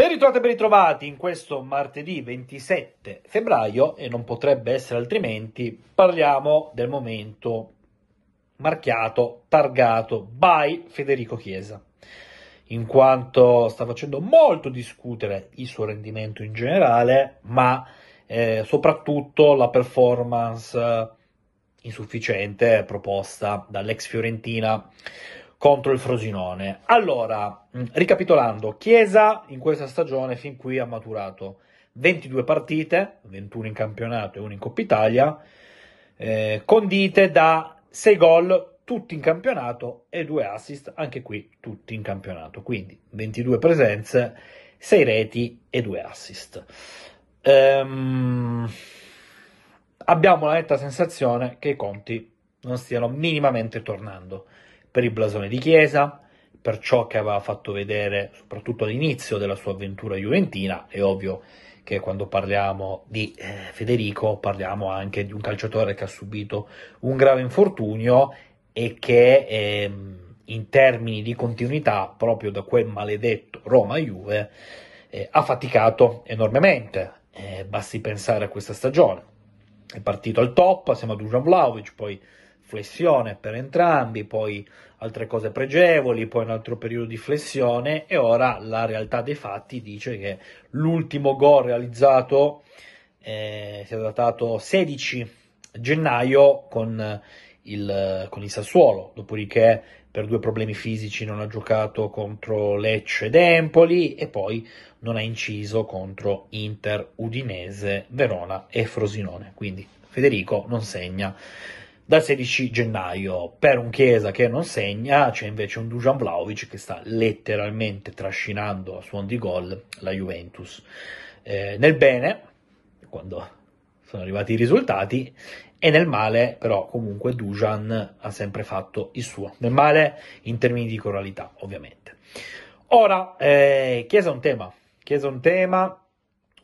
Ben ritrovati e ben ritrovati in questo martedì 27 febbraio e non potrebbe essere altrimenti, parliamo del momento marchiato, targato by Federico Chiesa, in quanto sta facendo molto discutere il suo rendimento in generale, ma eh, soprattutto la performance insufficiente proposta dall'ex Fiorentina contro il Frosinone. Allora, mm, ricapitolando, Chiesa in questa stagione fin qui ha maturato 22 partite, 21 in campionato e 1 in Coppa Italia, eh, condite da 6 gol tutti in campionato e 2 assist, anche qui tutti in campionato. Quindi 22 presenze, 6 reti e 2 assist. Ehm, abbiamo la netta sensazione che i conti non stiano minimamente tornando per il blasone di Chiesa, per ciò che aveva fatto vedere soprattutto all'inizio della sua avventura juventina. È ovvio che quando parliamo di eh, Federico parliamo anche di un calciatore che ha subito un grave infortunio e che eh, in termini di continuità proprio da quel maledetto Roma-Juve eh, ha faticato enormemente. Eh, basti pensare a questa stagione. È partito al top, assieme a Dujan Vlaovic, poi flessione per entrambi, poi altre cose pregevoli, poi un altro periodo di flessione e ora la realtà dei fatti dice che l'ultimo gol realizzato eh, si è datato 16 gennaio con il, con il Sassuolo, dopodiché per due problemi fisici non ha giocato contro Lecce ed Empoli e poi non ha inciso contro Inter, Udinese, Verona e Frosinone. Quindi Federico non segna dal 16 gennaio. Per un Chiesa che non segna, c'è invece un Dujan Vlaovic che sta letteralmente trascinando a suon di gol la Juventus. Eh, nel bene, quando sono arrivati i risultati, e nel male, però, comunque Dujan ha sempre fatto il suo. Nel male in termini di coralità, ovviamente. Ora, eh, Chiesa è un tema. Chiesa è un tema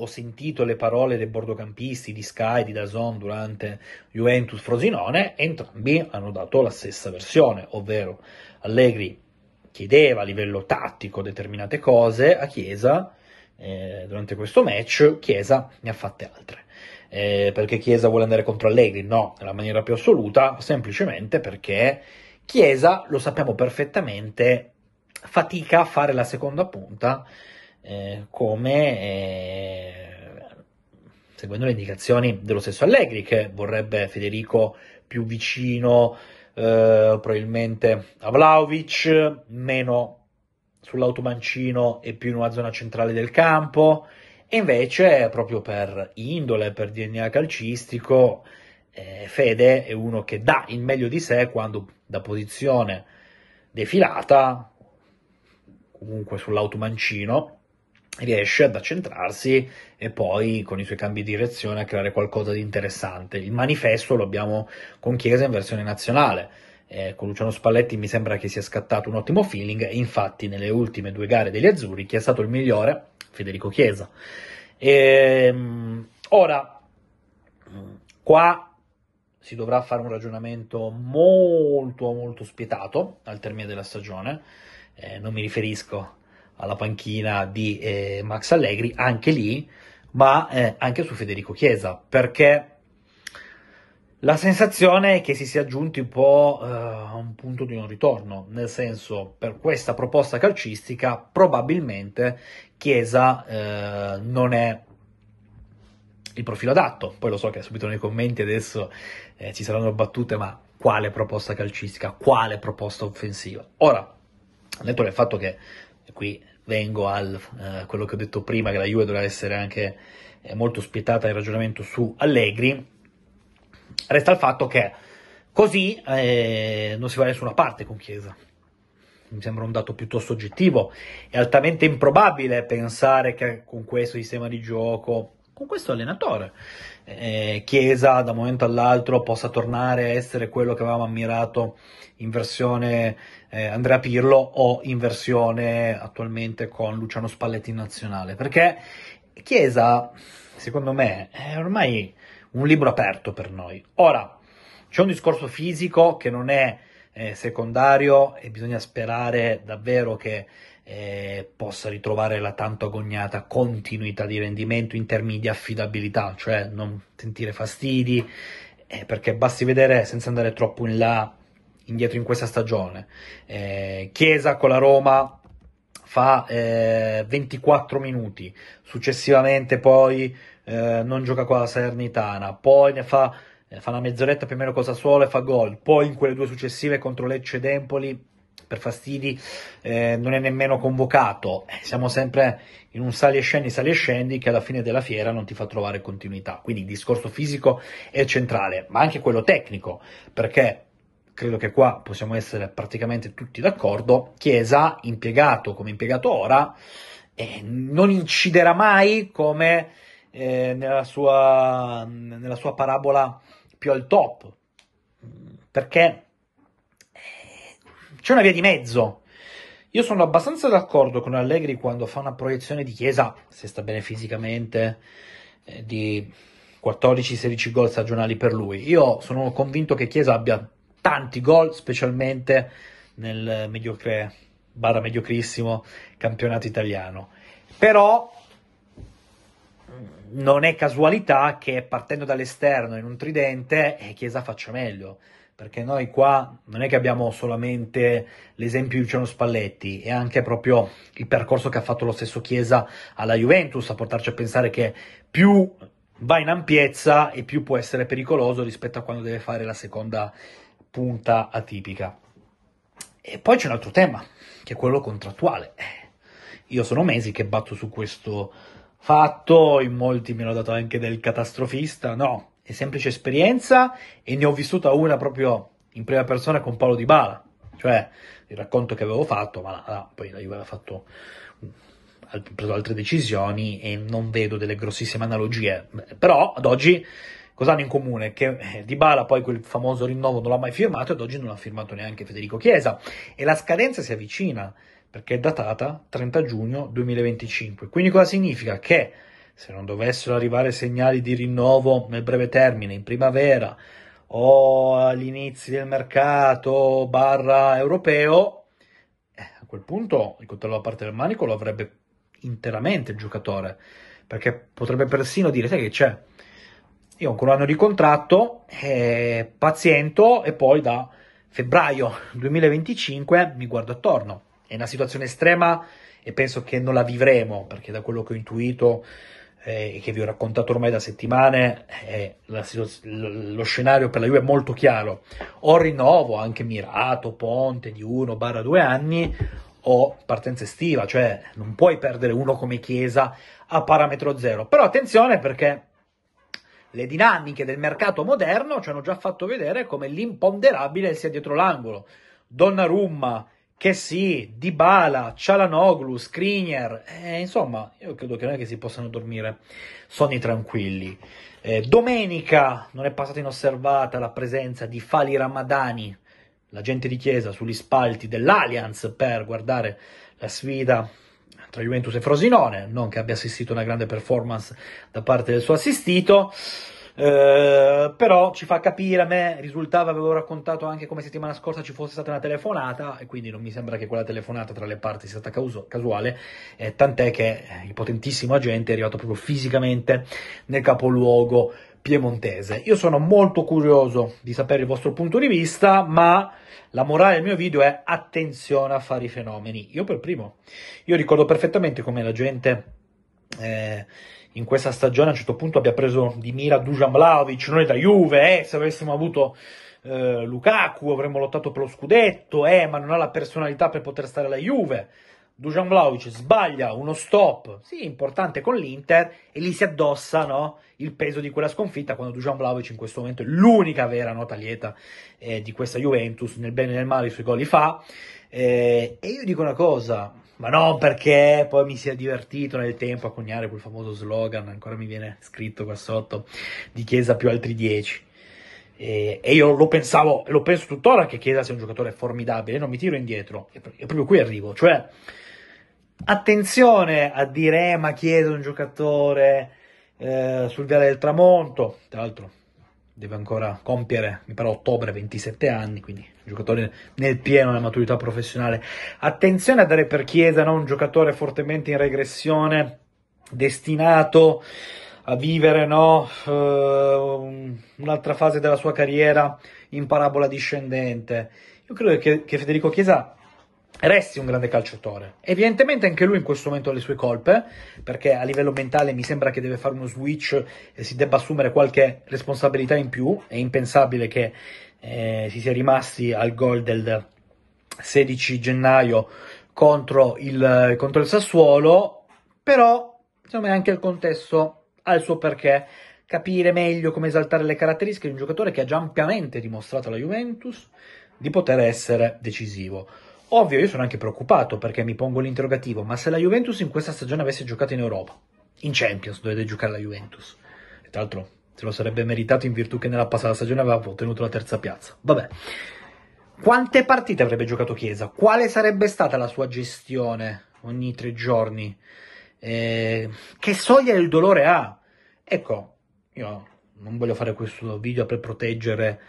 ho sentito le parole dei bordocampisti di Sky, di Dazon durante Juventus Frosinone, entrambi hanno dato la stessa versione, ovvero Allegri chiedeva a livello tattico determinate cose a Chiesa, eh, durante questo match Chiesa ne ha fatte altre. Eh, perché Chiesa vuole andare contro Allegri? No, nella maniera più assoluta, semplicemente perché Chiesa, lo sappiamo perfettamente, fatica a fare la seconda punta eh, come eh, seguendo le indicazioni dello stesso Allegri che vorrebbe Federico più vicino eh, probabilmente a Vlaovic, meno sull'automancino e più in una zona centrale del campo. E invece proprio per indole, per DNA calcistico eh, Fede è uno che dà il meglio di sé quando da posizione defilata comunque sull'automancino riesce ad accentrarsi e poi con i suoi cambi di direzione a creare qualcosa di interessante. Il manifesto lo abbiamo con Chiesa in versione nazionale. Eh, con Luciano Spalletti mi sembra che sia scattato un ottimo feeling e infatti nelle ultime due gare degli azzurri chi è stato il migliore? Federico Chiesa. E, ehm, ora, qua si dovrà fare un ragionamento molto molto spietato al termine della stagione. Eh, non mi riferisco alla panchina di eh, Max Allegri, anche lì, ma eh, anche su Federico Chiesa, perché la sensazione è che si sia giunti un po' eh, a un punto di non ritorno, nel senso, per questa proposta calcistica, probabilmente Chiesa eh, non è il profilo adatto. Poi lo so che subito nei commenti adesso eh, ci saranno battute, ma quale proposta calcistica, quale proposta offensiva? Ora, detto del fatto che qui vengo a eh, quello che ho detto prima, che la Juve dovrà essere anche eh, molto spietata nel ragionamento su Allegri, resta il fatto che così eh, non si va da nessuna parte con Chiesa. Mi sembra un dato piuttosto oggettivo. È altamente improbabile pensare che con questo sistema di gioco, con questo allenatore, eh, Chiesa da un momento all'altro possa tornare a essere quello che avevamo ammirato in versione eh, Andrea Pirlo o in versione attualmente con Luciano Spalletti in nazionale, perché Chiesa, secondo me, è ormai un libro aperto per noi. Ora, c'è un discorso fisico che non è eh, secondario e bisogna sperare davvero che eh, possa ritrovare la tanto agognata continuità di rendimento in termini di affidabilità, cioè non sentire fastidi, eh, perché basti vedere senza andare troppo in là indietro in questa stagione. Eh, Chiesa con la Roma fa eh, 24 minuti, successivamente poi eh, non gioca con la Salernitana, poi ne fa, eh, fa una mezz'oretta più o meno cosa Sassuolo e fa gol, poi in quelle due successive contro Lecce e Empoli per fastidi eh, non è nemmeno convocato. Eh, siamo sempre in un sali e scendi, sali e scendi che alla fine della fiera non ti fa trovare continuità. Quindi il discorso fisico è centrale, ma anche quello tecnico, perché credo che qua possiamo essere praticamente tutti d'accordo. Chiesa, impiegato come impiegato ora, eh, non inciderà mai come eh, nella, sua, nella sua parabola più al top, perché c'è una via di mezzo. Io sono abbastanza d'accordo con Allegri quando fa una proiezione di Chiesa, se sta bene fisicamente, eh, di 14-16 gol stagionali per lui. Io sono convinto che Chiesa abbia tanti gol, specialmente nel mediocre barra mediocrissimo campionato italiano. Però non è casualità che partendo dall'esterno in un tridente eh, Chiesa faccia meglio perché noi qua non è che abbiamo solamente l'esempio di Luciano Spalletti, è anche proprio il percorso che ha fatto lo stesso Chiesa alla Juventus a portarci a pensare che più va in ampiezza e più può essere pericoloso rispetto a quando deve fare la seconda punta atipica. E poi c'è un altro tema, che è quello contrattuale. Io sono mesi che batto su questo fatto, in molti mi hanno dato anche del catastrofista, no, è semplice esperienza e ne ho vissuta una proprio in prima persona con Paolo Di Bala, cioè il racconto che avevo fatto, ma no, poi la Juve aveva fatto preso altre decisioni e non vedo delle grossissime analogie, però ad oggi cosa hanno in comune? Che eh, Di Bala poi quel famoso rinnovo non l'ha mai firmato e ad oggi non l'ha firmato neanche Federico Chiesa e la scadenza si avvicina perché è datata 30 giugno 2025. Quindi cosa significa? Che se non dovessero arrivare segnali di rinnovo nel breve termine, in primavera o all'inizio del mercato barra europeo, eh, a quel punto il coltello da parte del manico lo avrebbe interamente il giocatore, perché potrebbe persino dire, sai che c'è, io ho ancora un anno di contratto, eh, paziento e poi da febbraio 2025 mi guardo attorno. È una situazione estrema e penso che non la vivremo, perché da quello che ho intuito eh, che vi ho raccontato ormai da settimane, eh, la, lo scenario per la Juve è molto chiaro. O rinnovo anche mirato, ponte di 1-2 anni, o partenza estiva, cioè non puoi perdere uno come Chiesa a parametro zero. Però attenzione perché le dinamiche del mercato moderno ci hanno già fatto vedere come l'imponderabile sia dietro l'angolo. Donnarumma, che sì, Dybala, Cialanoglu, Skriniar, eh, insomma, io credo che non è che si possano dormire sonni tranquilli. Eh, domenica non è passata inosservata la presenza di Fali Ramadani, l'agente di chiesa, sugli spalti dell'Allianz per guardare la sfida tra Juventus e Frosinone, non che abbia assistito a una grande performance da parte del suo assistito. Eh, però ci fa capire, a me risultava, avevo raccontato anche come settimana scorsa ci fosse stata una telefonata e quindi non mi sembra che quella telefonata tra le parti sia stata causo, casuale, eh, tant'è che il potentissimo agente è arrivato proprio fisicamente nel capoluogo piemontese. Io sono molto curioso di sapere il vostro punto di vista, ma la morale del mio video è attenzione a fare i fenomeni. Io per primo, io ricordo perfettamente come la gente... Eh, in questa stagione a un certo punto abbia preso di mira Dujan Vlaovic, noi da Juve, eh, se avessimo avuto eh, Lukaku avremmo lottato per lo scudetto, eh, ma non ha la personalità per poter stare alla Juve. Dujan Vlaovic sbaglia uno stop, sì, importante con l'Inter, e gli si addossa no, il peso di quella sconfitta, quando Dujan Vlaovic in questo momento è l'unica vera nota lieta eh, di questa Juventus, nel bene e nel male i suoi gol li fa. Eh, e io dico una cosa, ma non perché poi mi sia divertito nel tempo a coniare quel famoso slogan, ancora mi viene scritto qua sotto, di Chiesa più altri 10. E, e io lo pensavo, lo penso tuttora che Chiesa sia un giocatore formidabile, non mi tiro indietro, e, e proprio qui arrivo, cioè attenzione a dire eh, ma Chiesa è un giocatore eh, sul viale del tramonto, tra l'altro deve ancora compiere, mi pare, ottobre, 27 anni, quindi un giocatore nel pieno della maturità professionale. Attenzione a dare per Chiesa, no? un giocatore fortemente in regressione, destinato a vivere no? uh, un'altra fase della sua carriera in parabola discendente. Io credo che, che Federico Chiesa resti un grande calciatore. Evidentemente anche lui in questo momento ha le sue colpe, perché a livello mentale mi sembra che deve fare uno switch e si debba assumere qualche responsabilità in più. È impensabile che eh, si sia rimasti al gol del 16 gennaio contro il, contro il Sassuolo, però insomma anche il contesto ha il suo perché capire meglio come esaltare le caratteristiche di un giocatore che ha già ampiamente dimostrato alla Juventus di poter essere decisivo. Ovvio, io sono anche preoccupato perché mi pongo l'interrogativo, ma se la Juventus in questa stagione avesse giocato in Europa, in Champions dovete giocare la Juventus, e tra l'altro se lo sarebbe meritato in virtù che nella passata stagione aveva ottenuto la terza piazza, vabbè. Quante partite avrebbe giocato Chiesa? Quale sarebbe stata la sua gestione ogni tre giorni? Eh, che soglia del dolore ha? Ecco, io non voglio fare questo video per proteggere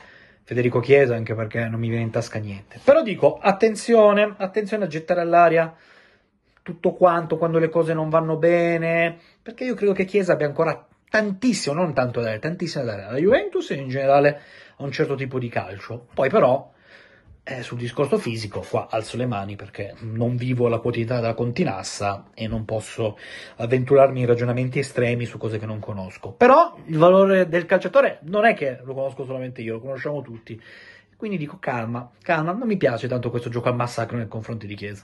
Federico Chiesa, anche perché non mi viene in tasca niente. Però dico, attenzione, attenzione a gettare all'aria tutto quanto quando le cose non vanno bene, perché io credo che Chiesa abbia ancora tantissimo, non tanto da dare, tantissimo da dare alla Juventus e in generale a un certo tipo di calcio. Poi però eh, sul discorso fisico, qua alzo le mani perché non vivo la quotidianità della Continassa e non posso avventurarmi in ragionamenti estremi su cose che non conosco. Però il valore del calciatore non è che lo conosco solamente io, lo conosciamo tutti. Quindi dico calma, calma, non mi piace tanto questo gioco al massacro nei confronti di Chiesa.